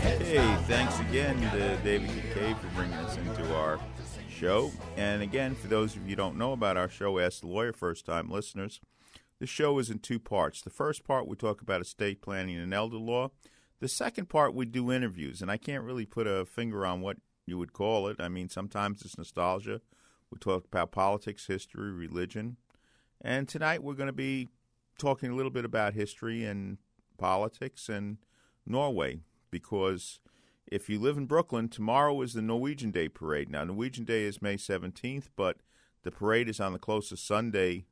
Hey, thanks again to David Kincaid for bringing us into our show. And again, for those of you don't know about our show, Ask the Lawyer, first time listeners, the show is in two parts. The first part, we talk about estate planning and elder law. The second part, we do interviews. And I can't really put a finger on what you would call it. I mean, sometimes it's nostalgia. We talk about politics, history, religion. And tonight, we're going to be talking a little bit about history and politics and Norway because if you live in Brooklyn, tomorrow is the Norwegian Day parade. Now, Norwegian Day is May 17th, but the parade is on the closest Sunday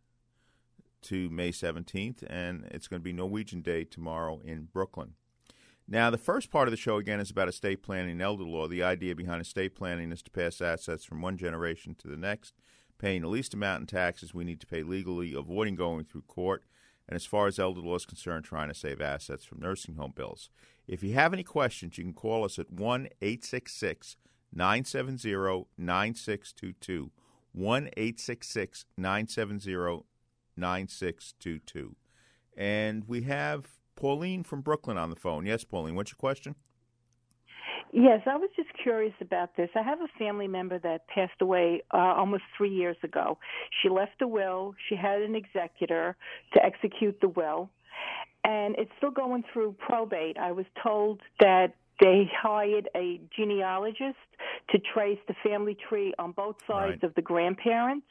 to May 17th, and it's going to be Norwegian Day tomorrow in Brooklyn. Now, the first part of the show, again, is about estate planning and elder law. The idea behind estate planning is to pass assets from one generation to the next, paying the least amount in taxes we need to pay legally, avoiding going through court, and as far as elder law is concerned, trying to save assets from nursing home bills. If you have any questions, you can call us at 1 866 970 9622. 1 866 970 9622. And we have Pauline from Brooklyn on the phone. Yes, Pauline, what's your question? Yes, I was just curious about this. I have a family member that passed away uh, almost three years ago. She left a will. She had an executor to execute the will, and it's still going through probate. I was told that they hired a genealogist to trace the family tree on both sides Right. of the grandparents.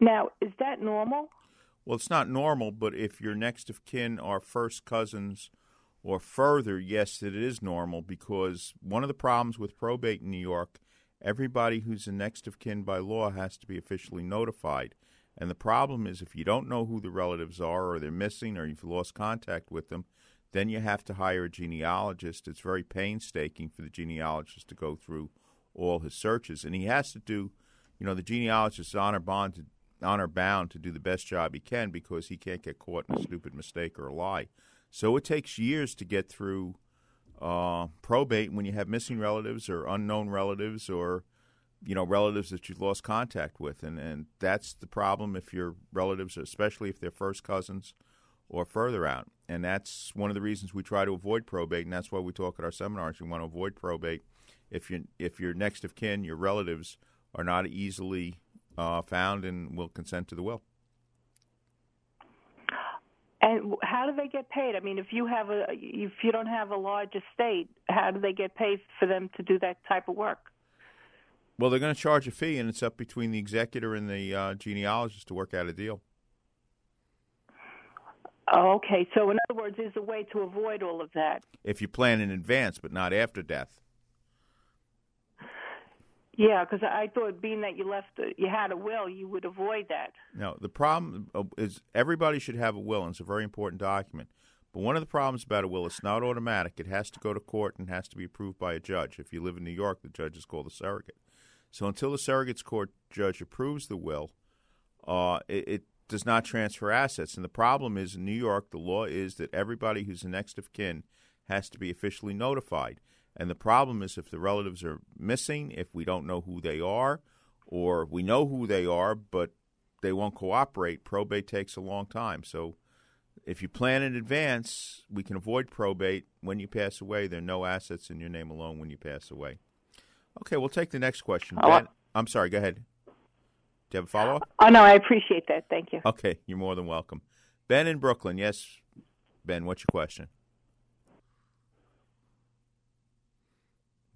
Now, is that normal? Well, it's not normal, but if your next of kin are first cousins or further, yes, it is normal because one of the problems with probate in New York, everybody who's a next of kin by law has to be officially notified. And the problem is if you don't know who the relatives are or they're missing or you've lost contact with them, then you have to hire a genealogist. It's very painstaking for the genealogist to go through all his searches, and he has to do, you know, the genealogist is honor bond to honor bound to do the best job he can because he can't get caught in a stupid mistake or a lie. So it takes years to get through uh, probate when you have missing relatives or unknown relatives or you know relatives that you've lost contact with, and and that's the problem if your relatives, especially if they're first cousins or further out. And that's one of the reasons we try to avoid probate, and that's why we talk at our seminars. We want to avoid probate if you if your next of kin, your relatives, are not easily uh, found and will consent to the will. And how do they get paid? I mean, if you have a if you don't have a large estate, how do they get paid for them to do that type of work? Well, they're going to charge a fee, and it's up between the executor and the uh, genealogist to work out a deal. Oh, okay. So, in other words, there's a way to avoid all of that. If you plan in advance, but not after death. Yeah, because I thought, being that you left, you had a will, you would avoid that. No, the problem uh, is everybody should have a will, and it's a very important document. But one of the problems about a will, it's not automatic. It has to go to court and has to be approved by a judge. If you live in New York, the judge is called a surrogate. So until the surrogate's court judge approves the will, uh, it, it does not transfer assets. And the problem is in New York, the law is that everybody who's the next of kin has to be officially notified. And the problem is if the relatives are missing, if we don't know who they are, or we know who they are, but they won't cooperate, probate takes a long time. So if you plan in advance, we can avoid probate. When you pass away, there are no assets in your name alone when you pass away. Okay, we'll take the next question. Oh, Ben, I'm sorry, go ahead. Do you have a follow up? Oh no, I appreciate that. Thank you. Okay, you're more than welcome. Ben in Brooklyn. Yes, Ben, what's your question?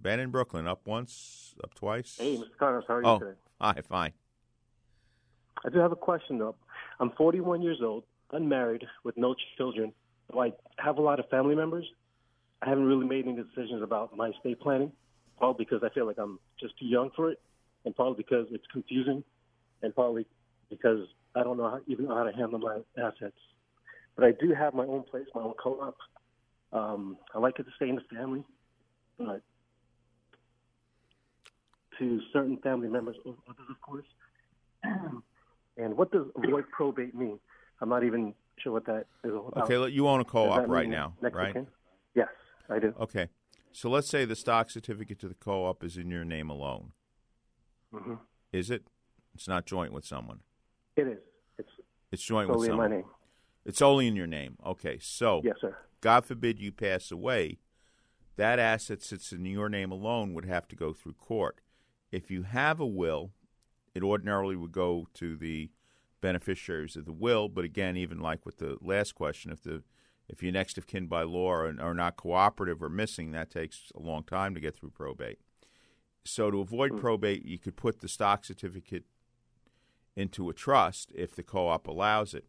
Ben in Brooklyn, up once, up twice. Hey, Mr. Connors, how are you oh, today? hi, fine. I do have a question, though. I'm 41 years old, unmarried, with no children. Do I have a lot of family members? I haven't really made any decisions about my estate planning, probably because I feel like I'm just too young for it, and probably because it's confusing, and probably because I don't know how, even know how to handle my assets. But I do have my own place, my own co-op. Um, I like it to stay in the family, but to certain family members, others, of course. And what does avoid probate mean? I'm not even sure what that is all about. Okay, you own a co-op right now, of right? Yes, I do. Okay, so let's say the stock certificate to the co-op is in your name alone. hmm Is it? It's not joint with someone. It is. It's It's joint with in my someone. name. It's only in your name. Okay, so Yes, sir. God forbid you pass away, that asset sits in your name alone would have to go through court. If you have a will, it ordinarily would go to the beneficiaries of the will. But again, even like with the last question, if the if your next of kin by law are, are not cooperative or missing, that takes a long time to get through probate. So to avoid hmm. probate, you could put the stock certificate into a trust if the co-op allows it.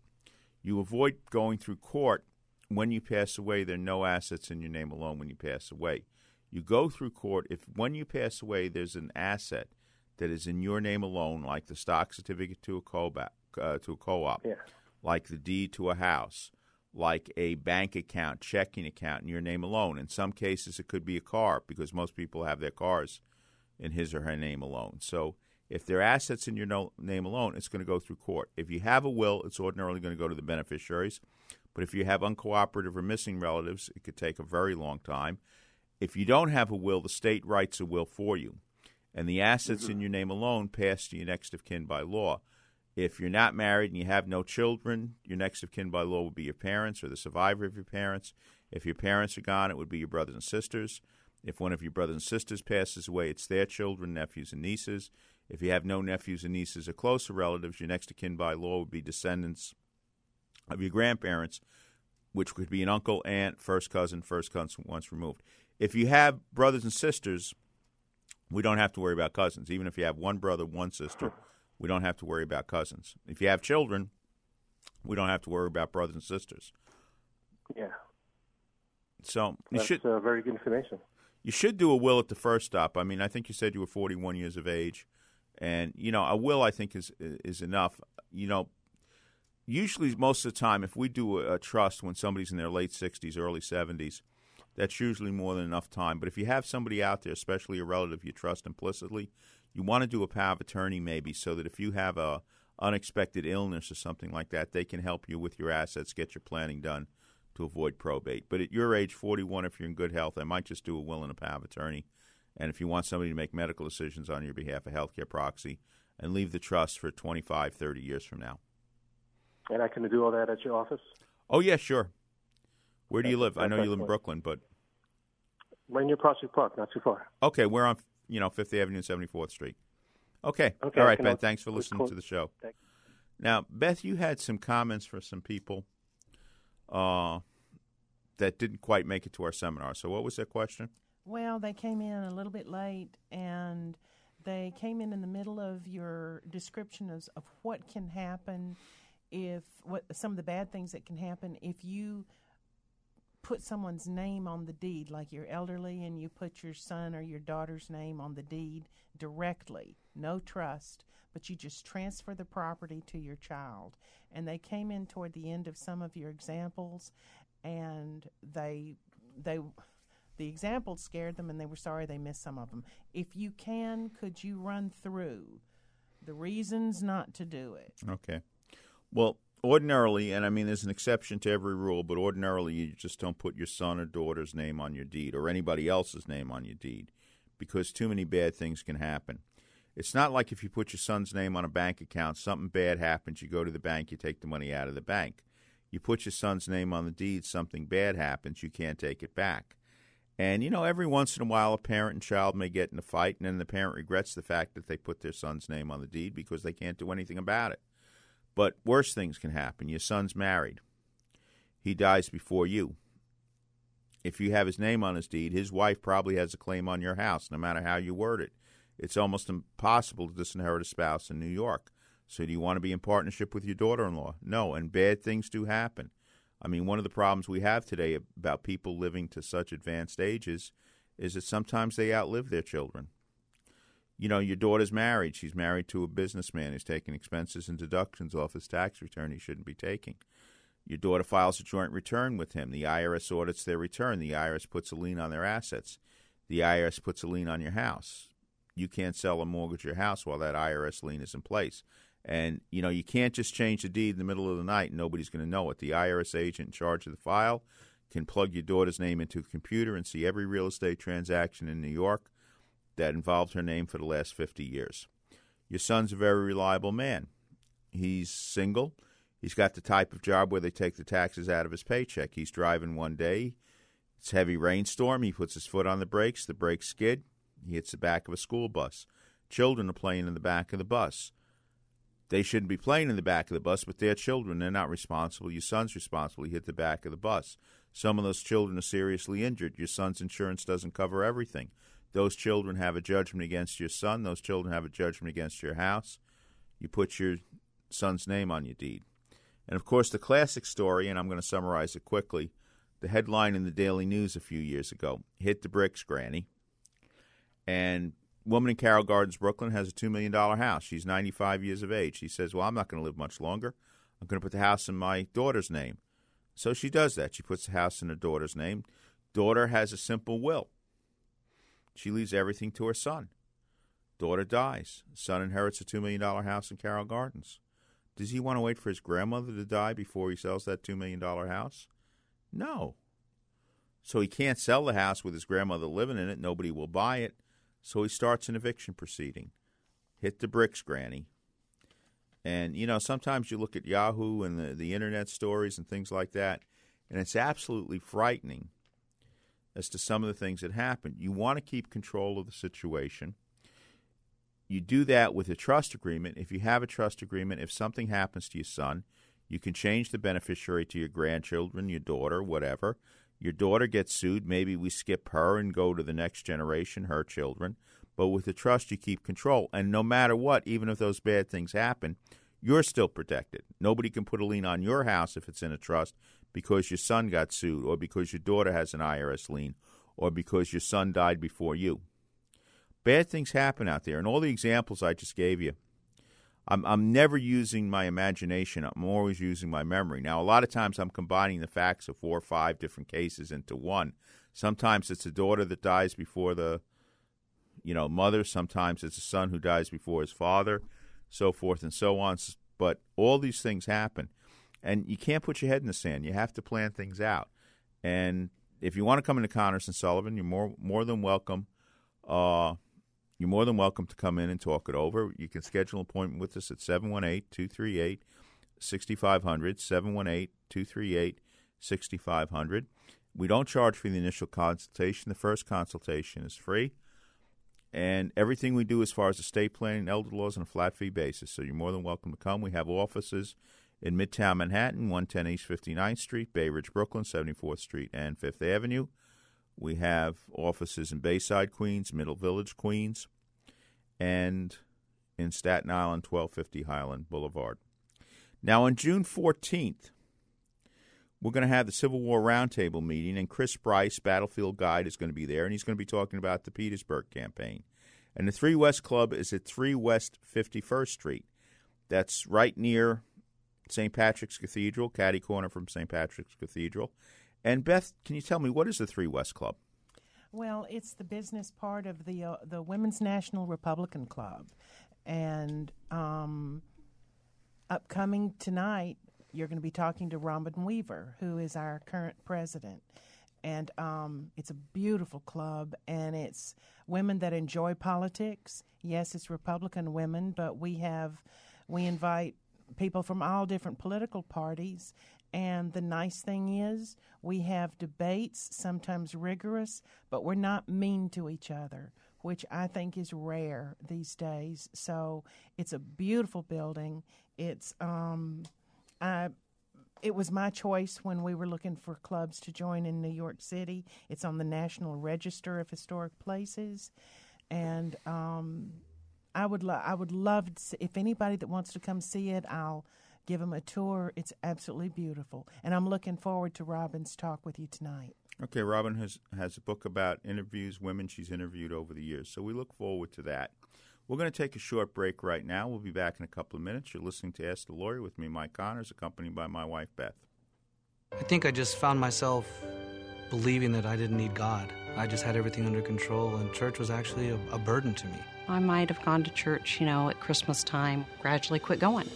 You avoid going through court when you pass away. There are no assets in your name alone when you pass away. You go through court if when you pass away there's an asset that is in your name alone, like the stock certificate to a co uh, to a co-op, Yeah. like the deed to a house, like a bank account, checking account in your name alone. In some cases, it could be a car because most people have their cars in his or her name alone. So if there are assets in your no- name alone, it's going to go through court. If you have a will, it's ordinarily going to go to the beneficiaries. But if you have uncooperative or missing relatives, it could take a very long time. If you don't have a will, the state writes a will for you, and the assets in mm-hmm. your name alone pass to your next of kin by law. If you're not married and you have no children, your next of kin by law would be your parents or the survivor of your parents. If your parents are gone, it would be your brothers and sisters. If one of your brothers and sisters passes away, it's their children, nephews, and nieces. If you have no nephews and nieces or closer relatives, your next of kin by law would be descendants of your grandparents, which could be an uncle, aunt, first cousin, first cousin once removed. If you have brothers and sisters, we don't have to worry about cousins. Even if you have one brother, one sister, we don't have to worry about cousins. If you have children, we don't have to worry about brothers and sisters. Yeah. So you That's should uh, very good information. you should do a will at the first stop. I mean, I think you said you were 41 years of age, and you know a will I think is is enough. You know, usually most of the time, if we do a, a trust when somebody's in their late 60s, early 70s, that's usually more than enough time. But if you have somebody out there, especially a relative you trust implicitly, you want to do a power of attorney maybe so that if you have a unexpected illness or something like that, they can help you with your assets, get your planning done to avoid probate. But at your age, 41, if you're in good health, I might just do a will and a power of attorney. And if you want somebody to make medical decisions on your behalf, a healthcare proxy, and leave the trust for 25, 30 years from now. And I can do all that at your office? Oh, yeah, sure. Where do you live? I know you live in. Brooklyn, but Right near Prospect Park, not too far. okay, we're on you know Fifth Avenue and Seventy Fourth Street. Okay, Okay, all I right, Ben. Thanks for listening close- to the show. Thank Now, Beth, you had some comments for some people uh, that didn't quite make it to our seminar. So, what was that question? Well, they came in a little bit late and they came in in the middle of your description of, of what can happen if what some of the bad things that can happen if you put someone's name on the deed like you're elderly and you put your son or your daughter's name on the deed directly no trust but you just transfer the property to your child. And they came in toward the end of some of your examples and they they the examples scared them and they were sorry they missed some of them. If you can could you run through the reasons not to do it? Okay. Well, ordinarily, and I mean, there's an exception to every rule, but ordinarily, you just don't put your son or daughter's name on your deed or anybody else's name on your deed because too many bad things can happen. It's not like if you put your son's name on a bank account, something bad happens, you go to the bank, you take the money out of the bank. You put your son's name on the deed, something bad happens, you can't take it back. And, you know, every once in a while, a parent and child may get in a fight, and then the parent regrets the fact that they put their son's name on the deed because they can't do anything about it. But worse things can happen. Your son's married, he dies before you. If you have his name on his deed, his wife probably has a claim on your house, no matter how you word it. It's almost impossible to disinherit a spouse in New York. So, do you want to be in partnership with your daughter in law? No, and bad things do happen. I mean, one of the problems we have today about people living to such advanced ages is that sometimes they outlive their children. You know, your daughter's married. She's married to a businessman who's taking expenses and deductions off his tax return he shouldn't be taking. Your daughter files a joint return with him. The IRS audits their return. The IRS puts a lien on their assets. The IRS puts a lien on your house. You can't sell or mortgage your house while that IRS lien is in place. And you know you can't just change the deed in the middle of the night and nobody's going to know it. The IRS agent in charge of the file can plug your daughter's name into a computer and see every real estate transaction in New York that involved her name for the last 50 years. Your son's a very reliable man. He's single. He's got the type of job where they take the taxes out of his paycheck. He's driving one day. It's heavy rainstorm. He puts his foot on the brakes. The brakes skid. He hits the back of a school bus. Children are playing in the back of the bus. They shouldn't be playing in the back of the bus, but they're children. They're not responsible. Your son's responsible. He hit the back of the bus. Some of those children are seriously injured. Your son's insurance doesn't cover everything. Those children have a judgment against your son. Those children have a judgment against your house. You put your son's name on your deed. And of course, the classic story, and I'm going to summarize it quickly the headline in the Daily News a few years ago hit the bricks, Granny. And woman in Carroll Gardens, Brooklyn, has a $2 million house. She's 95 years of age. She says, Well, I'm not going to live much longer. I'm going to put the house in my daughter's name. So she does that. She puts the house in her daughter's name. Daughter has a simple will. She leaves everything to her son. Daughter dies. Son inherits a $2 million house in Carroll Gardens. Does he want to wait for his grandmother to die before he sells that $2 million house? No. So he can't sell the house with his grandmother living in it. Nobody will buy it. So he starts an eviction proceeding. Hit the bricks, Granny. And, you know, sometimes you look at Yahoo and the, the internet stories and things like that, and it's absolutely frightening as to some of the things that happen. You want to keep control of the situation. You do that with a trust agreement. If you have a trust agreement, if something happens to your son, you can change the beneficiary to your grandchildren, your daughter, whatever. Your daughter gets sued. Maybe we skip her and go to the next generation, her children. But with the trust, you keep control. And no matter what, even if those bad things happen, you're still protected. Nobody can put a lien on your house if it's in a trust because your son got sued, or because your daughter has an IRS lien, or because your son died before you. Bad things happen out there. And all the examples I just gave you I'm I'm never using my imagination. I'm always using my memory. Now, a lot of times I'm combining the facts of four or five different cases into one. Sometimes it's a daughter that dies before the you know mother. Sometimes it's a son who dies before his father, so forth and so on. But all these things happen, and you can't put your head in the sand. You have to plan things out. And if you want to come into Connors and Sullivan, you're more more than welcome. Uh, you're more than welcome to come in and talk it over. You can schedule an appointment with us at 718 238 6500. 718 238 6500. We don't charge for the initial consultation. The first consultation is free. And everything we do as far as estate planning elder laws on a flat fee basis. So you're more than welcome to come. We have offices in Midtown Manhattan, 110 East 59th Street, Bay Ridge, Brooklyn, 74th Street, and Fifth Avenue. We have offices in Bayside, Queens, Middle Village, Queens, and in Staten Island, 1250 Highland Boulevard. Now, on June 14th, we're going to have the Civil War Roundtable meeting, and Chris Bryce, Battlefield Guide, is going to be there, and he's going to be talking about the Petersburg campaign. And the Three West Club is at 3 West 51st Street. That's right near St. Patrick's Cathedral, caddy corner from St. Patrick's Cathedral. And Beth, can you tell me what is the Three West Club? Well, it's the business part of the uh, the Women's National Republican Club, and um, upcoming tonight, you're going to be talking to Robin Weaver, who is our current president, and um, it's a beautiful club, and it's women that enjoy politics. Yes, it's Republican women, but we have we invite people from all different political parties And the nice thing is, we have debates, sometimes rigorous, but we're not mean to each other, which I think is rare these days. So it's a beautiful building. It's, um, I, it was my choice when we were looking for clubs to join in New York City. It's on the National Register of Historic Places, and um, I would lo- I would love to see, if anybody that wants to come see it, I'll give them a tour. It's absolutely beautiful, and I'm looking forward to Robin's talk with you tonight. Okay, Robin has has a book about interviews, women she's interviewed over the years. So we look forward to that. We're going to take a short break right now. We'll be back in a couple of minutes. You're listening to Ask the Lawyer with me, Mike Connors, accompanied by my wife, Beth. I think I just found myself believing that I didn't need God. I just had everything under control, and church was actually a, a burden to me. I might have gone to church, you know, at Christmas time, gradually quit going.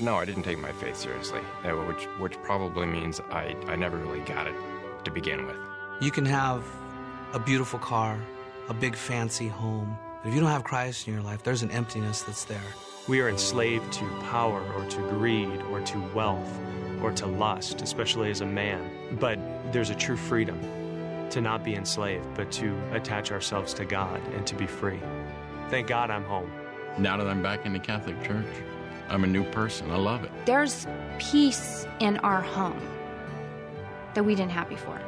No, I didn't take my faith seriously, uh, which which probably means I, I never really got it to begin with. You can have a beautiful car, a big fancy home, but if you don't have Christ in your life, there's an emptiness that's there. We are enslaved to power or to greed or to wealth or to lust, especially as a man. But there's a true freedom to not be enslaved, but to attach ourselves to God and to be free. Thank God I'm home. Now that I'm back in the Catholic Church, I'm a new person. I love it. There's peace in our home that we didn't have before.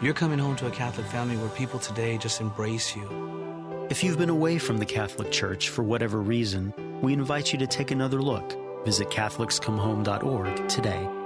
You're coming home to a Catholic family where people today just embrace you. If you've been away from the Catholic Church for whatever reason, we invite you to take another look. Visit CatholicsComeHome.org today.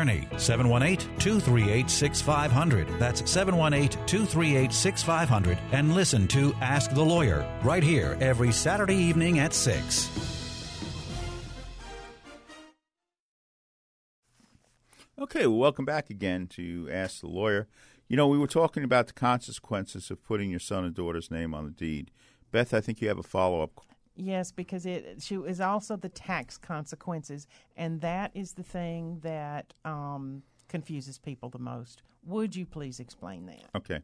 718 238 6500. That's 718 238 6500. And listen to Ask the Lawyer right here every Saturday evening at 6. Okay, well, welcome back again to Ask the Lawyer. You know, we were talking about the consequences of putting your son and daughter's name on the deed. Beth, I think you have a follow up. Yes, because it she is also the tax consequences, and that is the thing that um, confuses people the most. Would you please explain that? Okay.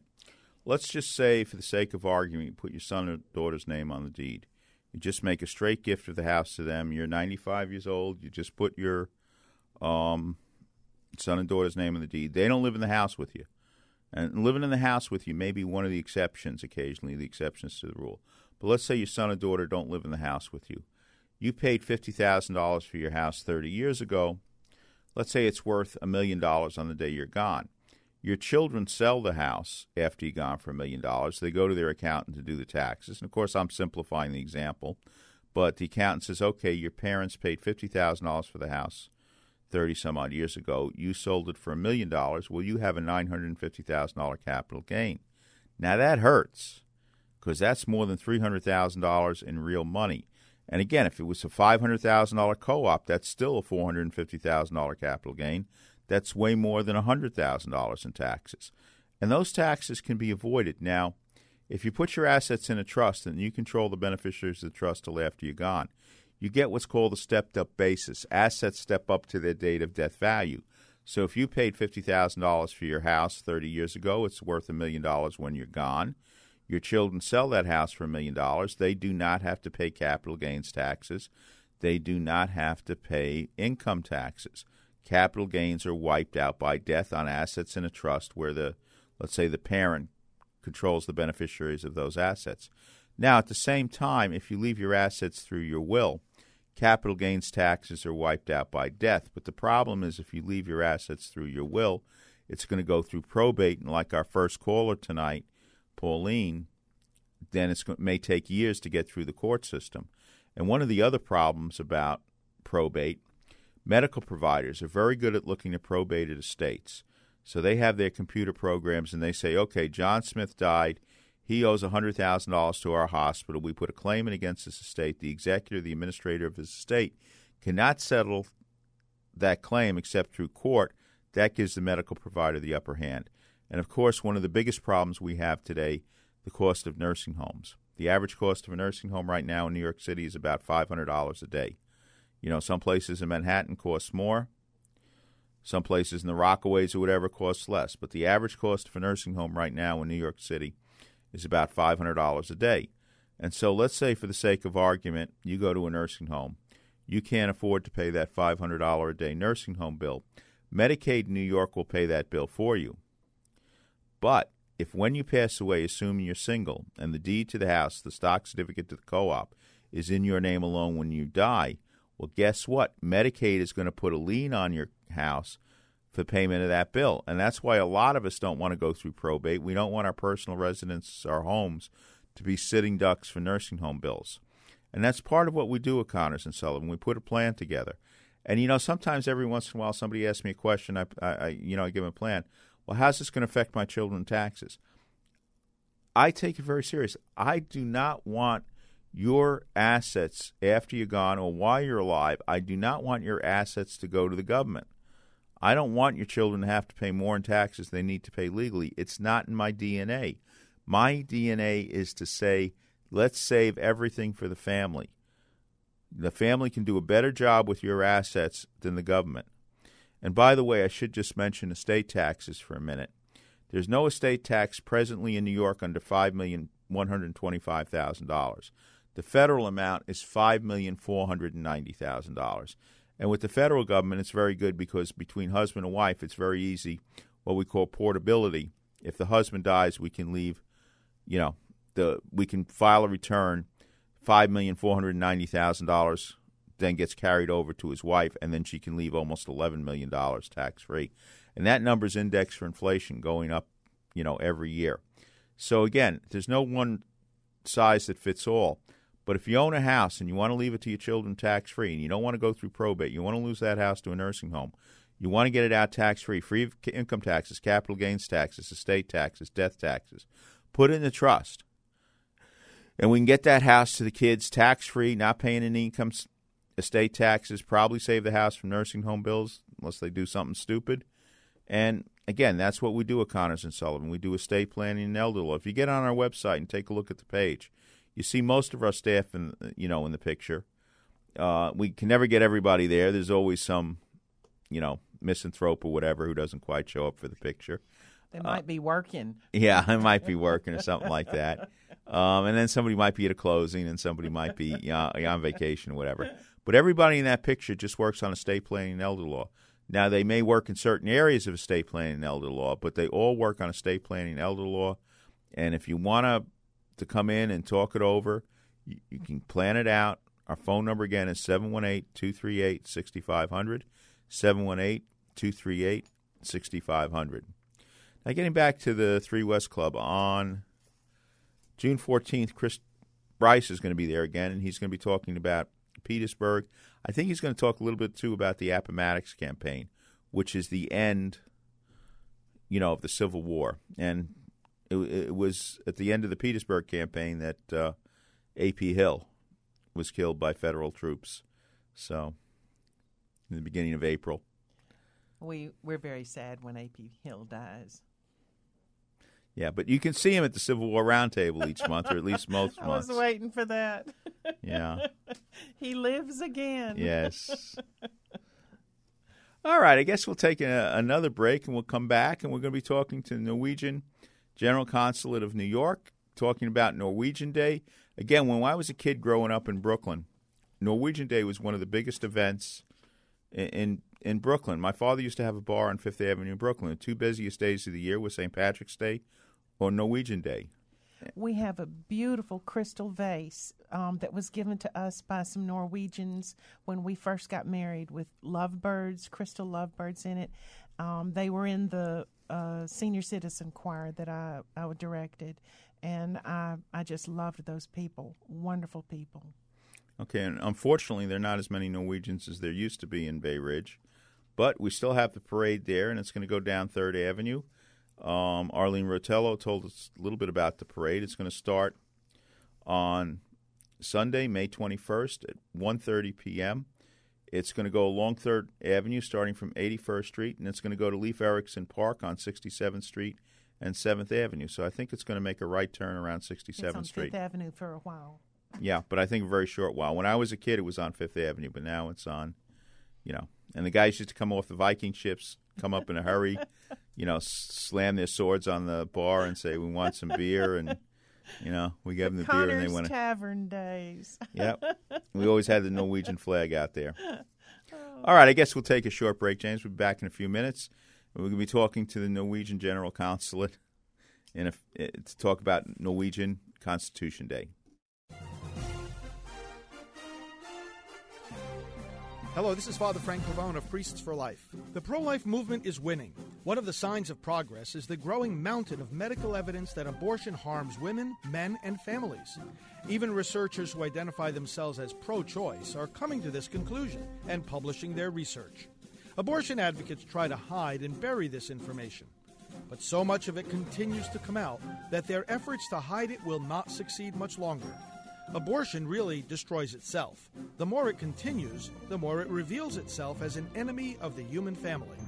Let's just say, for the sake of argument, you put your son or daughter's name on the deed. You just make a straight gift of the house to them. You're 95 years old. You just put your um, son and daughter's name on the deed. They don't live in the house with you. And living in the house with you may be one of the exceptions occasionally, the exceptions to the rule. But let's say your son or daughter don't live in the house with you. You paid $50,000 for your house 30 years ago. Let's say it's worth a million dollars on the day you're gone. Your children sell the house after you're gone for a million dollars. They go to their accountant to do the taxes. And of course, I'm simplifying the example. But the accountant says, okay, your parents paid $50,000 for the house 30 some odd years ago. You sold it for a million dollars. Well, you have a $950,000 capital gain. Now that hurts because that's more than $300,000 in real money. And again, if it was a $500,000 co op, that's still a $450,000 capital gain. That's way more than $100,000 in taxes. And those taxes can be avoided. Now, if you put your assets in a trust and you control the beneficiaries of the trust till after you're gone, you get what's called a stepped up basis. Assets step up to their date of death value. So if you paid $50,000 for your house 30 years ago, it's worth a million dollars when you're gone. Your children sell that house for a million dollars. They do not have to pay capital gains taxes. They do not have to pay income taxes. Capital gains are wiped out by death on assets in a trust where the, let's say, the parent controls the beneficiaries of those assets. Now, at the same time, if you leave your assets through your will, capital gains taxes are wiped out by death. But the problem is if you leave your assets through your will, it's going to go through probate. And like our first caller tonight, Pauline, then it may take years to get through the court system. And one of the other problems about probate, medical providers are very good at looking at probated estates. So they have their computer programs and they say, okay, John Smith died. He owes $100,000 to our hospital. We put a claim in against his estate. The executor, the administrator of his estate, cannot settle that claim except through court. That gives the medical provider the upper hand. And of course, one of the biggest problems we have today, the cost of nursing homes. The average cost of a nursing home right now in New York City is about $500 a day. You know, some places in Manhattan cost more. Some places in the Rockaways or whatever costs less. But the average cost of a nursing home right now in New York City is about $500 a day. And so let's say, for the sake of argument, you go to a nursing home. You can't afford to pay that $500 a day nursing home bill. Medicaid in New York will pay that bill for you. But if when you pass away, assuming you're single, and the deed to the house, the stock certificate to the co op, is in your name alone when you die, well, guess what? Medicaid is going to put a lien on your house for payment of that bill. And that's why a lot of us don't want to go through probate. We don't want our personal residences, our homes, to be sitting ducks for nursing home bills. And that's part of what we do at Connors and Sullivan. We put a plan together. And, you know, sometimes every once in a while somebody asks me a question, I, I you know, I give them a plan. Well, how's this going to affect my children's taxes? I take it very serious. I do not want your assets after you're gone or while you're alive. I do not want your assets to go to the government. I don't want your children to have to pay more in taxes than they need to pay legally. It's not in my DNA. My DNA is to say, let's save everything for the family. The family can do a better job with your assets than the government. And by the way, I should just mention estate taxes for a minute. There's no estate tax presently in New York under five million one hundred twenty-five thousand dollars. The federal amount is five million four hundred ninety thousand dollars. And with the federal government, it's very good because between husband and wife, it's very easy. What we call portability. If the husband dies, we can leave. You know, the we can file a return. Five million four hundred ninety thousand dollars then gets carried over to his wife, and then she can leave almost eleven million dollars tax free, and that number's indexed for inflation, going up, you know, every year. So again, there's no one size that fits all. But if you own a house and you want to leave it to your children tax free, and you don't want to go through probate, you want to lose that house to a nursing home, you want to get it out tax free, free of income taxes, capital gains taxes, estate taxes, death taxes, put it in the trust. And we can get that house to the kids tax free, not paying any income estate taxes, probably save the house from nursing home bills unless they do something stupid. And again, that's what we do at Connors and Sullivan. We do estate planning and elder law. If you get on our website and take a look at the page, you see most of our staff in you know in the picture. Uh, we can never get everybody there. There's always some, you know, misanthrope or whatever who doesn't quite show up for the picture. They might uh, be working. Yeah, they might be working or something like that. Um, and then somebody might be at a closing, and somebody might be you know, on vacation or whatever. But everybody in that picture just works on estate planning and elder law. Now, they may work in certain areas of estate planning and elder law, but they all work on estate planning and elder law. And if you want to to come in and talk it over, you, you can plan it out. Our phone number again is 718 238 6500. 718 238 6500. Now, getting back to the Three West Club, on June 14th, Chris Bryce is going to be there again, and he's going to be talking about Petersburg. I think he's going to talk a little bit too about the Appomattox campaign, which is the end, you know, of the Civil War. And it, it was at the end of the Petersburg campaign that uh, A.P. Hill was killed by federal troops. So, in the beginning of April. We we're very sad when A.P. Hill dies. Yeah, but you can see him at the Civil War Roundtable each month, or at least most I months. I was waiting for that. Yeah. he lives again. Yes. All right, I guess we'll take a, another break and we'll come back and we're going to be talking to the Norwegian General Consulate of New York, talking about Norwegian Day. Again, when I was a kid growing up in Brooklyn, Norwegian Day was one of the biggest events in, in in Brooklyn. My father used to have a bar on Fifth Avenue in Brooklyn. The two busiest days of the year were St. Patrick's Day or Norwegian Day. We have a beautiful crystal vase um, that was given to us by some Norwegians when we first got married with lovebirds, crystal lovebirds in it. Um, they were in the uh, senior citizen choir that I, I directed, and I, I just loved those people. Wonderful people. Okay, and unfortunately, there are not as many Norwegians as there used to be in Bay Ridge, but we still have the parade there, and it's going to go down Third Avenue. Um, Arlene Rotello told us a little bit about the parade. It's going to start on Sunday, May 21st at 1:30 p.m. It's going to go along Third Avenue, starting from 81st Street, and it's going to go to Leif Erikson Park on 67th Street and 7th Avenue. So I think it's going to make a right turn around 67th It's on Street. Fifth Avenue for a while. Yeah, but I think a very short while. When I was a kid, it was on Fifth Avenue, but now it's on, you know. And the guys used to come off the Viking ships, come up in a hurry, you know, slam their swords on the bar and say, "We want some beer," and you know, we gave them the beer, and they Connor's went. Tavern days. Yep, we always had the Norwegian flag out there. All right, I guess we'll take a short break, James. We'll be back in a few minutes. We're going to be talking to the Norwegian General Consulate in a, eh, to talk about Norwegian Constitution Day. Hello, this is Father Frank Pavone of Priests for Life. The pro life movement is winning. One of the signs of progress is the growing mountain of medical evidence that abortion harms women, men, and families. Even researchers who identify themselves as pro choice are coming to this conclusion and publishing their research. Abortion advocates try to hide and bury this information. But so much of it continues to come out that their efforts to hide it will not succeed much longer. Abortion really destroys itself. The more it continues, the more it reveals itself as an enemy of the human family.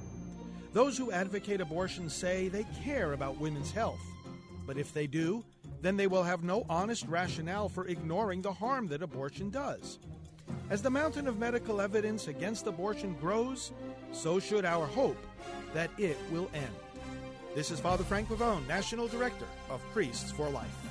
Those who advocate abortion say they care about women's health. But if they do, then they will have no honest rationale for ignoring the harm that abortion does. As the mountain of medical evidence against abortion grows, so should our hope that it will end. This is Father Frank Pavone, National Director of Priests for Life.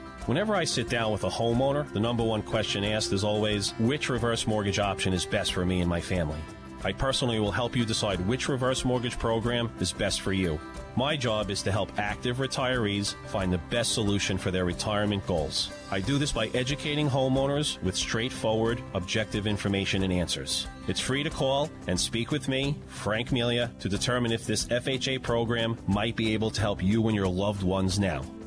Whenever I sit down with a homeowner, the number one question asked is always which reverse mortgage option is best for me and my family. I personally will help you decide which reverse mortgage program is best for you. My job is to help active retirees find the best solution for their retirement goals. I do this by educating homeowners with straightforward, objective information and answers. It's free to call and speak with me, Frank Melia, to determine if this FHA program might be able to help you and your loved ones now.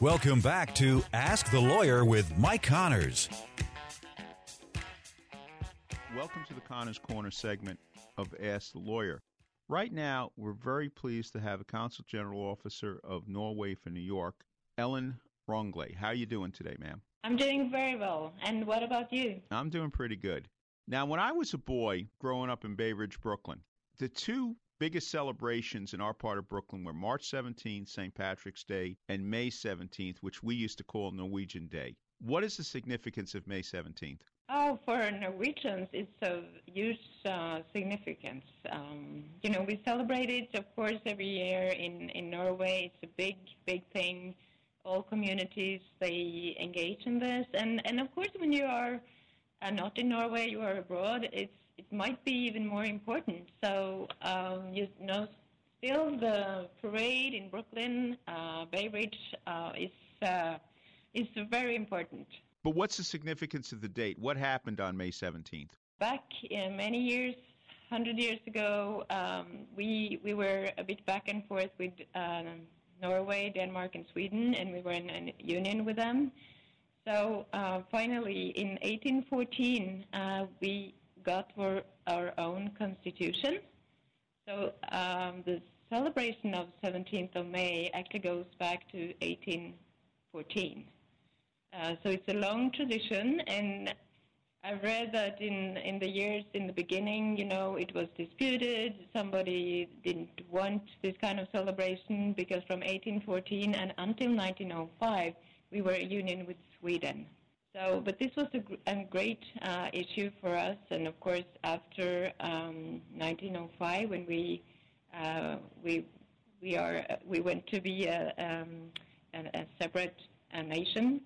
Welcome back to Ask the Lawyer with Mike Connors. Welcome to the Connors Corner segment of Ask the Lawyer. Right now, we're very pleased to have a Consul General Officer of Norway for New York, Elin Rognlie. How are you doing today, ma'am? I'm doing very well. And what about you? I'm doing pretty good. Now, when I was a boy growing up in Bay Ridge, Brooklyn, the two biggest celebrations in our part of Brooklyn were March 17th, St. Patrick's Day, and May 17th, which we used to call Norwegian Day. What is the significance of May 17th? Oh, for Norwegians, it's of huge uh, significance. Um, you know, we celebrate it, of course, every year in, in Norway. It's a big, big thing. All communities, they engage in this. And, and of course, when you are uh, not in Norway, you are abroad, it's, it might be even more important. So, um, you know, still the parade in Brooklyn, uh, Bay Ridge, uh, is, uh, is very important. But what's the significance of the date? What happened on May 17th? Back in many years, hundred years ago, um, we we were a bit back and forth with uh, Norway, Denmark, and Sweden, and we were in a union with them. So uh, finally, in 1814, uh, we got for our own constitution. So um, the celebration of 17th of May actually goes back to 1814. Uh, so it's a long tradition, and I've read that in in the years in the beginning, you know, it was disputed. Somebody didn't want this kind of celebration because from 1814 and until 1905, we were a union with Sweden. So, but this was a, a great uh, issue for us, and of course, after um, 1905, when we uh, we we are we went to be a, um, a, a separate uh, nation,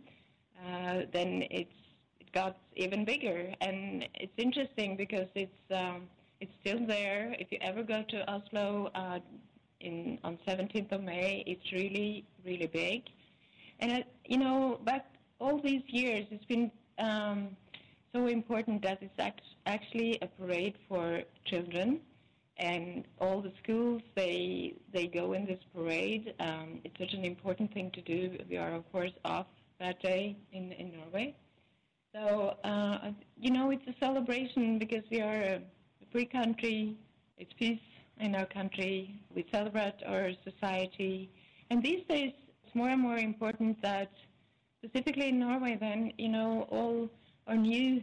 uh, then it's it got even bigger, and it's interesting because it's um, it's still there. If you ever go to Oslo uh, in on 17th of May, it's really really big, and you know back all these years, it's been um, so important that it's act- actually a parade for children, and all the schools they they go in this parade. Um, it's such an important thing to do. We are of course off that day in in Norway, so uh, you know it's a celebration because we are a free country. It's peace in our country. We celebrate our society, and these days it's more and more important that specifically in Norway, then, you know, all our new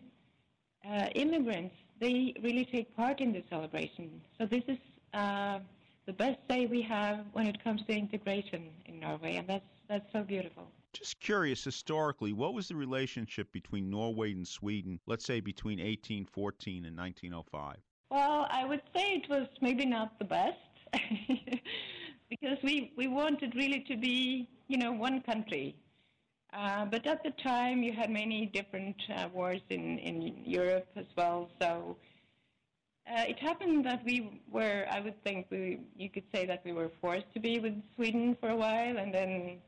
uh, immigrants, they really take part in the celebration. So this is uh, the best day we have when it comes to integration in Norway, and that's that's so beautiful. Just curious, historically, what was the relationship between Norway and Sweden, let's say between 1814 and 1905? Well, I would say it was maybe not the best because we, we wanted really to be, you know, one country. Uh, but at the time, you had many different uh, wars in, in Europe as well. So uh, it happened that we were, I would think, we, you could say that we were forced to be with Sweden for a while. And then,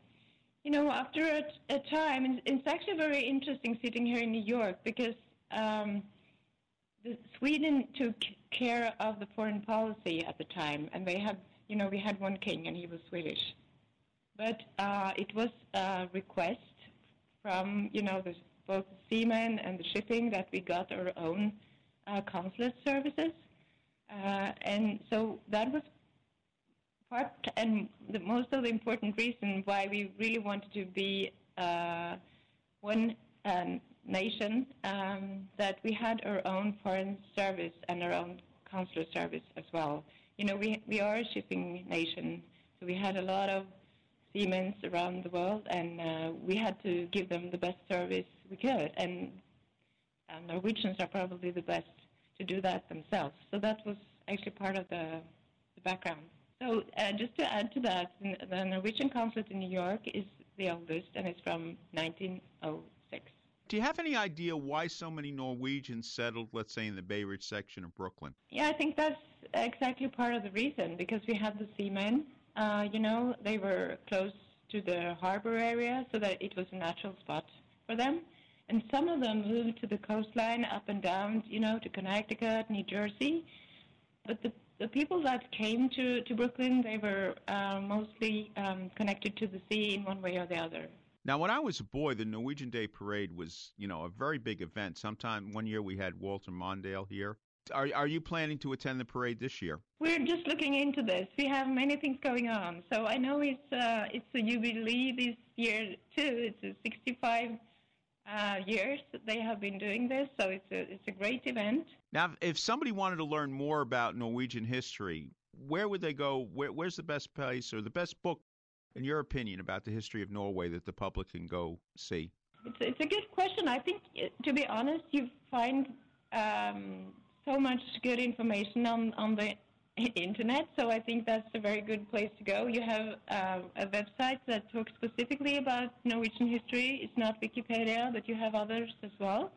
you know, after a, a time, and it's actually very interesting sitting here in New York because um, the, Sweden took care of the foreign policy at the time. And they had, you know, we had one king and he was Swedish. But uh, it was a request from you know the, both the seamen and the shipping that we got our own uh, consulate services, uh, and so that was part and the most of the important reason why we really wanted to be uh, one um, nation um, that we had our own foreign service and our own consular service as well. You know, we we are a shipping nation, so we had a lot of seamen around the world, and uh, we had to give them the best service we could. And uh, Norwegians are probably the best to do that themselves. So that was actually part of the, the background. So uh, just to add to that, the Norwegian consulate in New York is the oldest, and it's from 1906. Do you have any idea why so many Norwegians settled, let's say, in the Bay Ridge section of Brooklyn? Yeah, I think that's exactly part of the reason because we had the seamen uh, you know, they were close to the harbor area, so that it was a natural spot for them. And some of them moved to the coastline, up and down, you know, to Connecticut, New Jersey. But the the people that came to, to Brooklyn, they were uh, mostly um, connected to the sea in one way or the other. Now, when I was a boy, the Norwegian Day Parade was, you know, a very big event. Sometime one year we had Walter Mondale here. Are are you planning to attend the parade this year? We're just looking into this. We have many things going on. So I know it's uh, it's a jubilee this year too. It's a 65 uh, years they have been doing this, so it's a it's a great event. Now, if somebody wanted to learn more about Norwegian history, where would they go? Where, where's the best place or the best book, in your opinion, about the history of Norway that the public can go see? It's it's a good question. I think, to be honest, you find. Um, so much good information on, on the internet, so I think that's a very good place to go. You have uh, a website that talks specifically about Norwegian history. It's not Wikipedia, but you have others as well.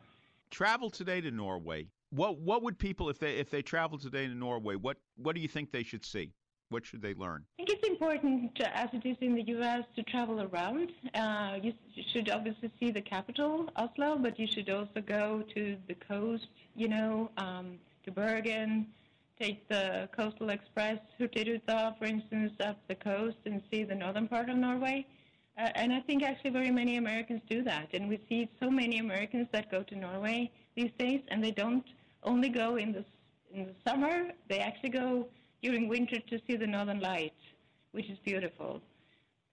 Travel today to Norway. What what would people if they if they travel today to Norway? What what do you think they should see? What should they learn? I think it's important, as it is in the U.S., to travel around. Uh, you should obviously see the capital, Oslo, but you should also go to the coast, you know, um, to Bergen, take the coastal express, Hurtigruten, for instance, up the coast and see the northern part of Norway. Uh, and I think actually very many Americans do that. And we see so many Americans that go to Norway these days, and they don't only go in the, in the summer, they actually go during winter to see the northern lights, which is beautiful.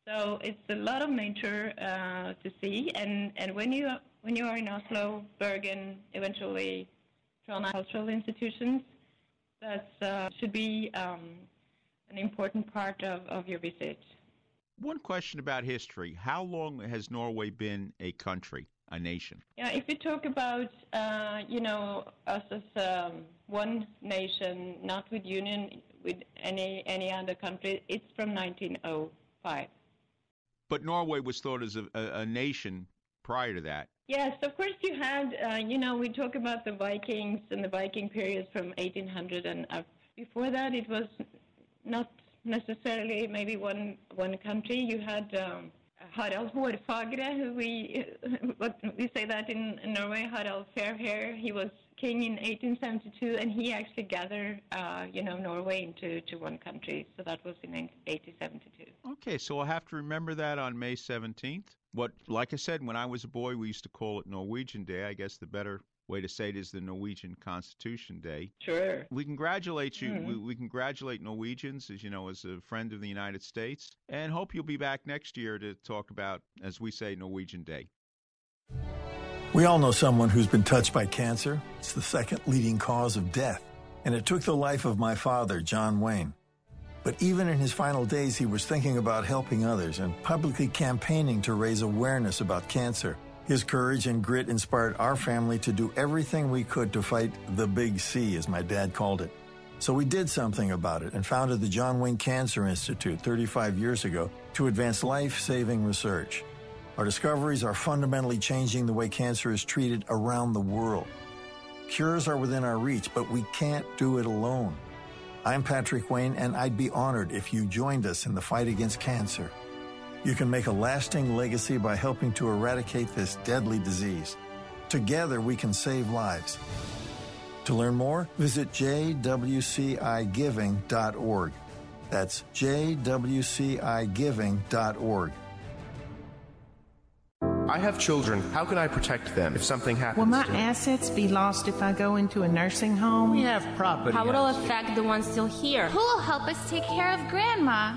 So it's a lot of nature uh, to see, and, and when you when you are in Oslo, Bergen, eventually Trondheim cultural institutions, that uh, should be um, an important part of, of your visit. One question about history: How long has Norway been a country, a nation? Yeah, if we talk about uh, you know us as um, one nation, not with union with any any other country, it's from 1905. But Norway was thought as a, a, a nation prior to that. Yes, of course you had. Uh, you know, we talk about the Vikings and the Viking period from 1800 and up. Before that, it was not necessarily maybe one one country. You had um, Harald Hårfagre, we we say that in, in Norway. Harald Fairhair. He was king in 1872, and he actually gathered, uh, you know, Norway into to one country. So that was in 1872. Okay, so I'll have to remember that on May 17th. What, like I said, when I was a boy, we used to call it Norwegian Day. I guess the better way to say it is the Norwegian Constitution Day. Sure. We congratulate you. Mhm. We, we congratulate Norwegians, as you know, as a friend of the United States, and hope you'll be back next year to talk about, as we say, Norwegian Day. We all know someone who's been touched by cancer. It's the second leading cause of death. And it took the life of my father, John Wayne. But even in his final days, he was thinking about helping others and publicly campaigning to raise awareness about cancer. His courage and grit inspired our family to do everything we could to fight the big C, as my dad called it. So we did something about it and founded the John Wayne Cancer Institute 35 years ago to advance life saving research. Our discoveries are fundamentally changing the way cancer is treated around the world. Cures are within our reach, but we can't do it alone. I'm Patrick Wayne, and I'd be honored if you joined us in the fight against cancer. You can make a lasting legacy by helping to eradicate this deadly disease. Together, we can save lives. To learn more, visit jwcigiving.org. That's jwcigiving.org. I have children. How can I protect them if something happens? Will my to them? assets be lost if I go into a nursing home? We have property. How will it affect the ones still here? Who will help us take care of Grandma?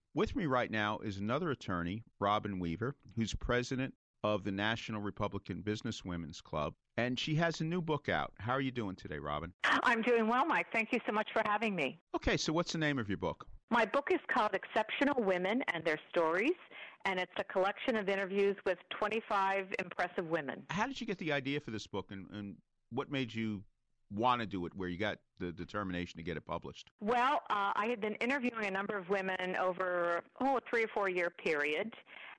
With me right now is another attorney, Robin Weaver, who's president of the National Republican Business Women's Club, and she has a new book out. How are you doing today, Robin? I'm doing well, Mike. Thank you so much for having me. Okay, so what's the name of your book? My book is called Exceptional Women and Their Stories, and it's a collection of interviews with 25 impressive women. How did you get the idea for this book, and, and what made you want to do it, where you got the determination to get it published? Well, uh, I had been interviewing a number of women over oh, a three or four year period.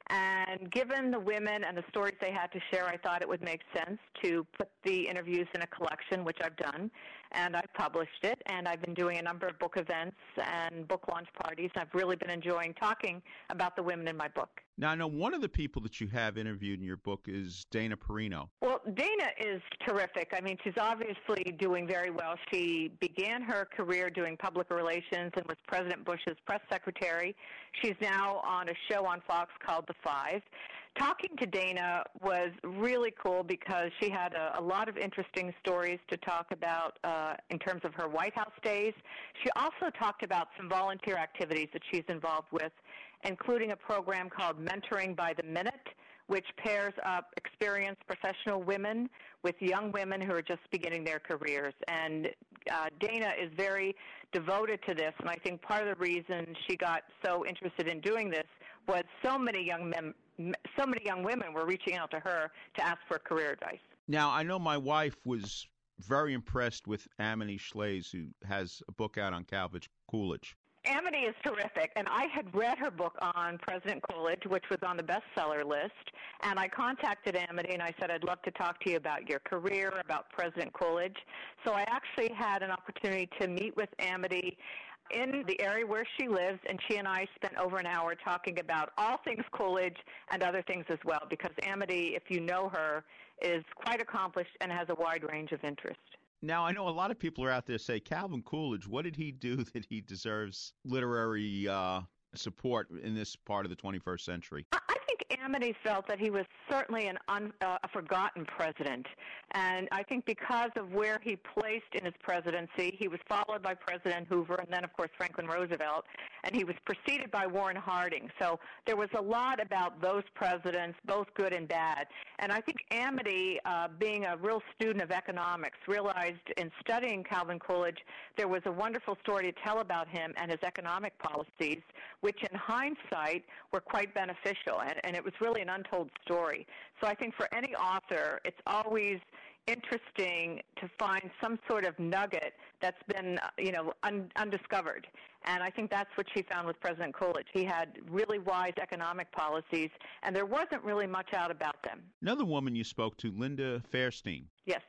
And given the women and the stories they had to share, I thought it would make sense to put the interviews in a collection, which I've done. And I've published it. And I've been doing a number of book events and book launch parties. And I've really been enjoying talking about the women in my book. Now, I know one of the people that you have interviewed in your book is Dana Perino. Well, Dana is terrific. I mean, she's obviously doing very well. She began her career doing public relations and was President Bush's press secretary. She's now on a show on Fox called The Five. Talking to Dana was really cool because she had a, a lot of interesting stories to talk about uh, in terms of her White House days. She also talked about some volunteer activities that she's involved with, including a program called Mentoring by the Minute, which pairs up experienced professional women with young women who are just beginning their careers. And uh, Dana is very devoted to this, and I think part of the reason she got so interested in doing this was so many young mem- so many young women were reaching out to her to ask for career advice. Now, I know my wife was very impressed with Amity Shlaes, who has a book out on Calvin Coolidge. Amity is terrific, and I had read her book on President Coolidge, which was on the bestseller list. And I contacted Amity and I said, I'd love to talk to you about your career, about President Coolidge. So I actually had an opportunity to meet with Amity in the area where she lives, and she and I spent over an hour talking about all things Coolidge and other things as well, because Amity, if you know her, is quite accomplished and has a wide range of interest. Now, I know a lot of people are out there say, Calvin Coolidge, what did he do that he deserves literary uh, support in this part of the 21st century? I Amity felt that he was certainly an un, uh, a forgotten president, and I think because of where he placed in his presidency, he was followed by President Hoover, and then of course Franklin Roosevelt, and he was preceded by Warren Harding. So there was a lot about those presidents, both good and bad. And I think Amity, uh, being a real student of economics, realized in studying Calvin Coolidge there was a wonderful story to tell about him and his economic policies, which in hindsight were quite beneficial. And, and it was really an untold story. So I think for any author, it's always interesting to find some sort of nugget that's been, uh, you know, un- undiscovered. And I think that's what she found with President Coolidge. He had really wise economic policies, and there wasn't really much out about them. Another woman you spoke to, Linda Fairstein. Yes.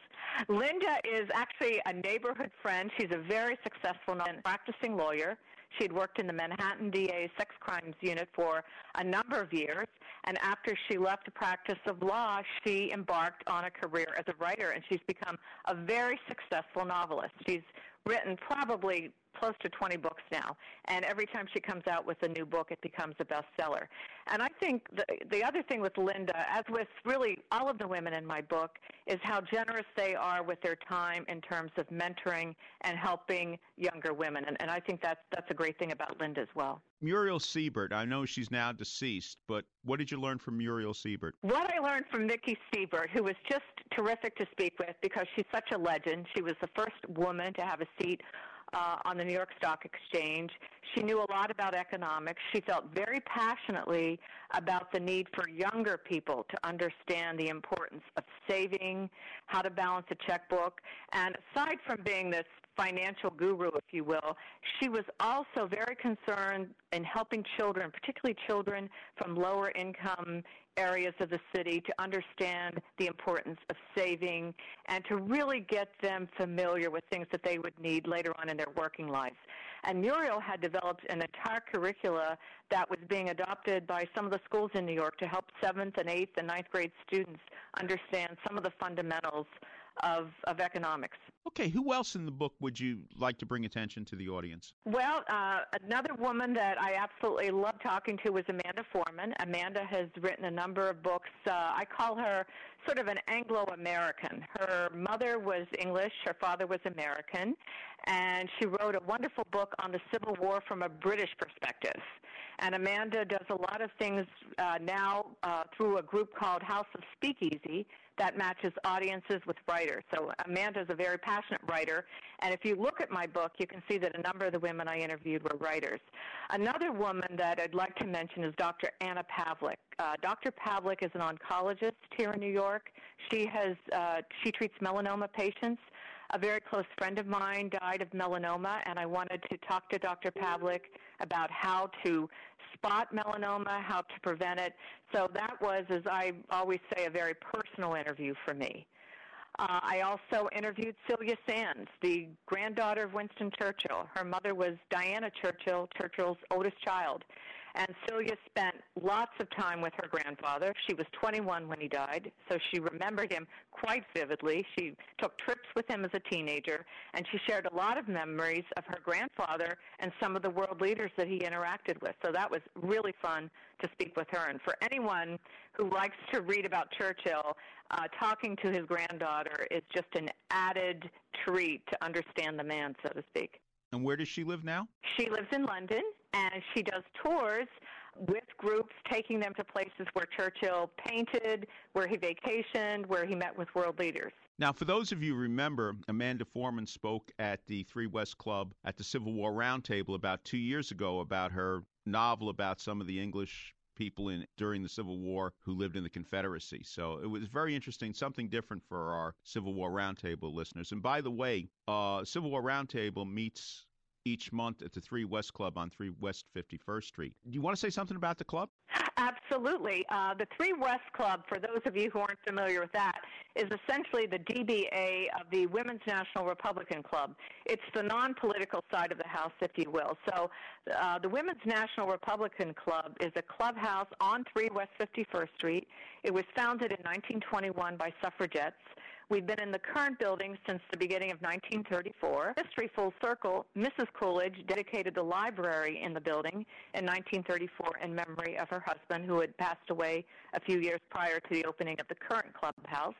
Linda is actually a neighborhood friend. She's a very successful practicing lawyer. She'd worked in the Manhattan DA sex crimes unit for a number of years, and after she left the practice of law, she embarked on a career as a writer, and she's become a very successful novelist. She's written probably close to 20 books now, and every time she comes out with a new book, it becomes a bestseller. And I think the, the other thing with Linda, as with really all of the women in my book, is how generous they are with their time in terms of mentoring and helping younger women. And, and I think that's, that's a great thing about Linda as well. Muriel Siebert, I know she's now deceased, but what did you learn from Muriel Siebert? What I learned from Mickey Siebert, who was just terrific to speak with because she's such a legend. She was the first woman to have a seat uh, on the New York Stock Exchange. She knew a lot about economics. She felt very passionately about the need for younger people to understand the importance of saving, how to balance a checkbook. And aside from being this financial guru, if you will, she was also very concerned in helping children, particularly children from lower income areas of the city, to understand the importance of saving and to really get them familiar with things that they would need later on in their working lives. And Muriel had developed an entire curricula that was being adopted by some of the schools in New York to help seventh and eighth and ninth grade students understand some of the fundamentals of, of economics. Okay, who else in the book would you like to bring attention to the audience? Well, uh, another woman that I absolutely love talking to was Amanda Foreman. Amanda has written a number of books. Uh, I call her sort of an Anglo American. Her mother was English, her father was American, and she wrote a wonderful book on the Civil War from a British perspective. And Amanda does a lot of things uh, now uh, through a group called House of Speakeasy that matches audiences with writers. So Amanda is a very passionate writer, and if you look at my book, you can see that a number of the women I interviewed were writers. Another woman that I'd like to mention is Dr. Anna Pavlick. Uh, Dr. Pavlick is an oncologist here in New York. She has uh, she treats melanoma patients. A very close friend of mine died of melanoma, and I wanted to talk to Dr. Pavlick about how to spot melanoma, how to prevent it. So that was, as I always say, a very personal interview for me. Uh, I also interviewed Celia Sandys, the granddaughter of Winston Churchill. Her mother was Diana Churchill, Churchill's oldest child. And Celia spent lots of time with her grandfather. She was 21 when he died, so she remembered him quite vividly. She took trips with him as a teenager, and she shared a lot of memories of her grandfather and some of the world leaders that he interacted with. So that was really fun to speak with her. And for anyone who likes to read about Churchill, uh, talking to his granddaughter is just an added treat to understand the man, so to speak. And where does she live now? She lives in London, and she does tours with groups, taking them to places where Churchill painted, where he vacationed, where he met with world leaders. Now, for those of you remember, Amanda Foreman spoke at the Three West Club at the Civil War Roundtable about two years ago about her novel about some of the English people in during the Civil War who lived in the Confederacy. So it was very interesting, something different for our Civil War Roundtable listeners. And by the way, uh, Civil War Roundtable meets each month at the Three West Club on Three West 51st Street. Do you want to say something about the club? Absolutely. Uh, the Three West Club, for those of you who aren't familiar with that, is essentially the DBA of the Women's National Republican Club. It's the non political side of the house, if you will. So uh, the Women's National Republican Club is a clubhouse on 3 West 51st Street. It was founded in 1921 by suffragettes. We've been in the current building since the beginning of 1934. History full circle, Mrs. Coolidge dedicated the library in the building in 1934 in memory of her husband who had passed away a few years prior to the opening of the current clubhouse.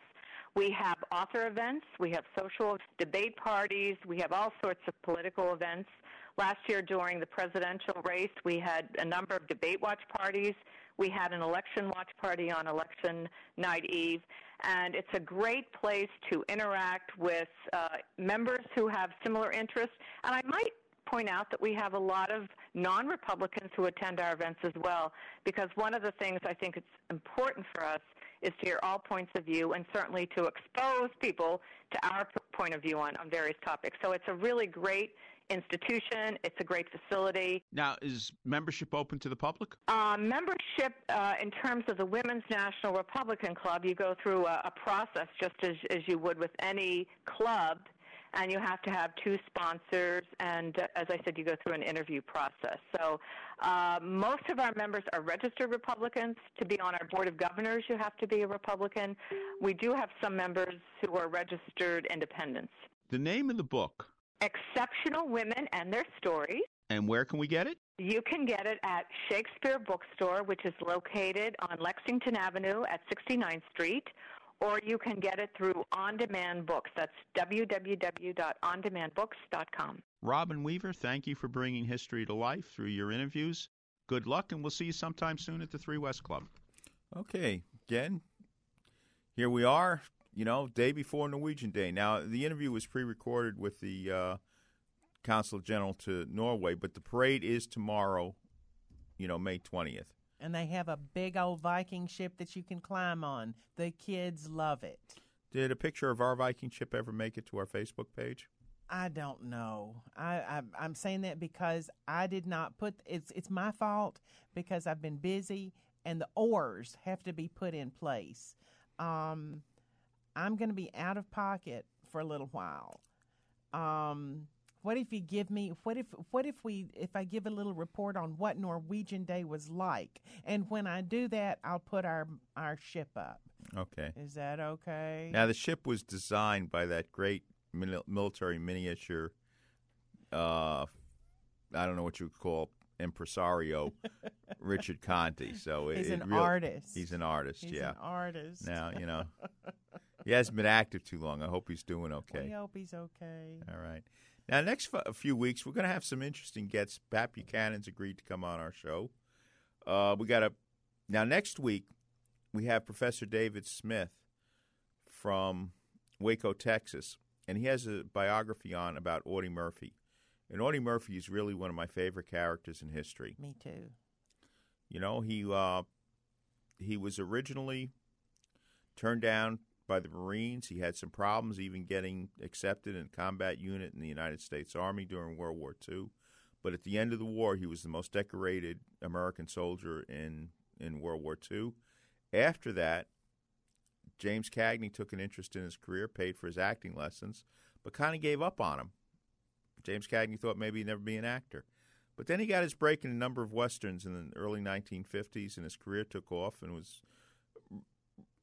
We have author events, we have social debate parties, we have all sorts of political events. Last year during the presidential race, we had a number of debate watch parties. We had an election watch party on election night eve, and it's a great place to interact with uh, members who have similar interests. And I might point out that we have a lot of non Republicans who attend our events as well, because one of the things I think it's important for us is to hear all points of view and certainly to expose people to our point of view on, on various topics. So it's a really great institution. It's a great facility. Now, is membership open to the public? Uh, membership, uh, in terms of the Women's National Republican Club, you go through a, a process just as, as you would with any club, and you have to have two sponsors, and uh, as I said, you go through an interview process. So uh, most of our members are registered Republicans. To be on our Board of Governors, you have to be a Republican. We do have some members who are registered independents. The name of the book, Exceptional Women and Their Stories. and where can we get it? You can get it at Shakespeare Bookstore, which is located on Lexington Avenue at 69th Street, or you can get it through On Demand Books. That's www.ondemandbooks.com. Robin Weaver, thank you for bringing history to life through your interviews. Good luck, and we'll see you sometime soon at the Three West Club. Okay, again, here we are, you know, day before Norwegian Day. Now, the interview was pre recorded with the uh, Consul General to Norway, but the parade is tomorrow, you know, May 20th. And they have a big old Viking ship that you can climb on. The kids love it. Did a picture of our Viking ship ever make it to our Facebook page? I don't know. I, I I'm saying that because I did not put it's it's my fault because I've been busy and the oars have to be put in place. Um, I'm going to be out of pocket for a little while. Um, what if you give me what if what if we if I give a little report on what Norwegian Day was like, and when I do that, I'll put our our ship up. Okay. Is that okay? Now, the ship was designed by that great military miniature, uh, I don't know what you would call impresario, Richard Conti. So it, He's an artist. He's an artist, He's yeah. an artist. Now, you know, he hasn't been active too long. I hope he's doing okay. We hope he's okay. All right. Now, next f- few weeks, we're going to have some interesting guests. Pat Buchanan's agreed to come on our show. Uh, we got a now next week we have Professor David Smith from Waco, Texas, and he has a biography on about Audie Murphy. And Audie Murphy is really one of my favorite characters in history. Me too. You know, he uh, he was originally turned down by the Marines. He had some problems even getting accepted in a combat unit in the United States Army during World War II. But at the end of the war, he was the most decorated American soldier in in World War II. After that, James Cagney took an interest in his career, paid for his acting lessons, but kind of gave up on him. James Cagney thought maybe he'd never be an actor. But then he got his break in a number of westerns in the early 1950s, and his career took off and was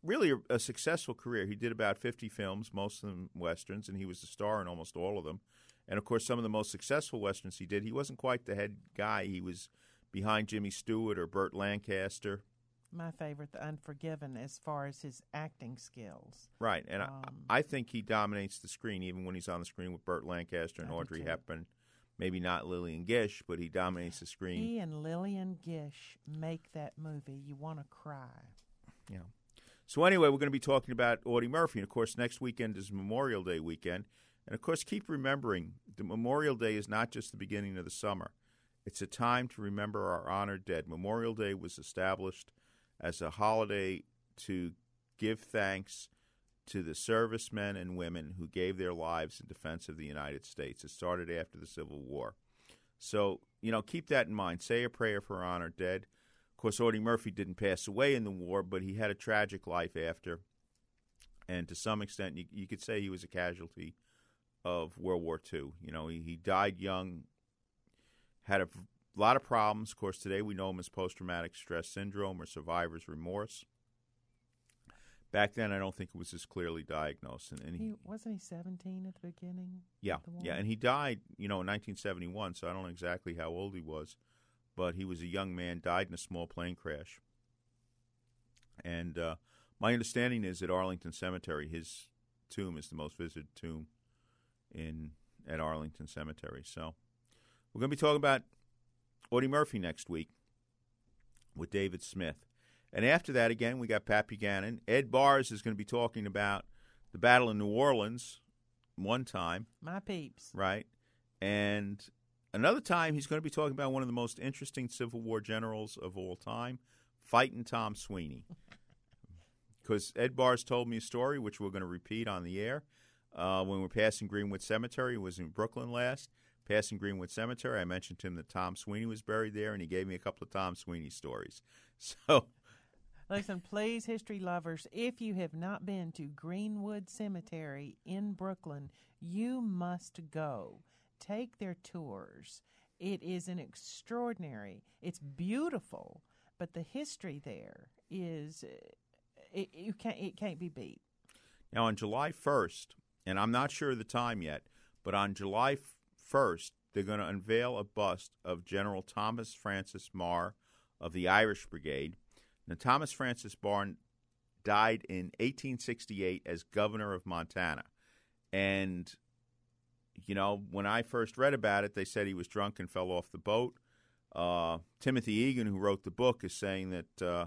really a, a successful career. He did about 50 films, most of them westerns, and he was the star in almost all of them. And of course, some of the most successful westerns he did, he wasn't quite the head guy. He was behind Jimmy Stewart or Burt Lancaster. My favorite, The Unforgiven, as far as his acting skills. Right, and Um, I, I think he dominates the screen even when he's on the screen with Burt Lancaster and Audrey. Hepburn. Maybe not Lillian Gish, but he dominates the screen. He and Lillian Gish make that movie. You want to cry. Yeah. So anyway, we're going to be talking about Audie Murphy, and of course, next weekend is Memorial Day weekend, and of course, keep remembering the Memorial Day is not just the beginning of the summer; It's a time to remember our honored dead. Memorial Day was established as a holiday to give thanks to the servicemen and women who gave their lives in defense of the United States. It started after the Civil War. So, you know, keep that in mind. Say a prayer for our honored dead. Of course, Audie Murphy didn't pass away in the war, but he had a tragic life after. And to some extent, you, you could say he was a casualty of World War II. You know, he, he died young, had a lot of problems. Of course, today we know him as post traumatic stress syndrome or survivor's remorse. Back then, I don't think it was as clearly diagnosed. And, and he, He wasn't he seventeen at the beginning. yeah, the yeah, and he died, you know, in 1971. So I don't know exactly how old he was, but he was a young man. Died in a small plane crash. And uh, my understanding is at Arlington Cemetery, his tomb is the most visited tomb in at Arlington Cemetery. So we're going to be talking about Audie Murphy next week with David Smith. And after that, again, we got Pat Buchanan. Ed Bars is going to be talking about the battle in New Orleans one time, My peeps. right? And another time, he's going to be talking about one of the most interesting Civil War generals of all time, fighting Tom Sweeny. Because Ed Bars told me a story, which we're going to repeat on the air. Uh, when we we're passing Greenwood Cemetery, was in Brooklyn last. Passing Greenwood Cemetery, I mentioned to him that Tom Sweeny was buried there, and he gave me a couple of Tom Sweeny stories. So Listen, please, history lovers, if you have not been to Greenwood Cemetery in Brooklyn, you must go. Take their tours. It is an extraordinary, it's beautiful, but the history there is, it, you can't, it can't be beat. Now, on July 1st, and I'm not sure of the time yet, but on July 1st, they're going to unveil a bust of General Thomas Francis Meagher of the Irish Brigade. Now, Thomas Francis Meagher died in 1868 as governor of Montana. And, you know, when I first read about it, they said he was drunk and fell off the boat. Uh, Timothy Egan, who wrote the book, is saying that, uh,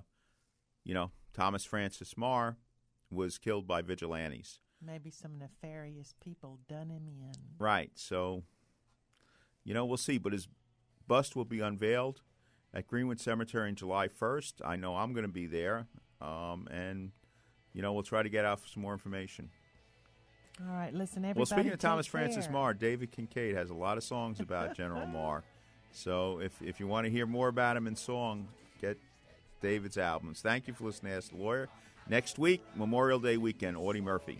you know, Thomas Francis Meagher was killed by vigilantes. Maybe some nefarious people done him in. Right. So, you know, we'll see. But his bust will be unveiled at Greenwood Cemetery on July 1st. I know I'm going to be there. Um, and, you know, we'll try to get out some more information. All right, listen, everybody. well, speaking of Thomas take Francis care. Meagher, David Kincaid has a lot of songs about General Meagher. So if, if you want to hear more about him in song, get David's albums. Thank you for listening to Ask the Lawyer. Next week, Memorial Day weekend, Audie Murphy.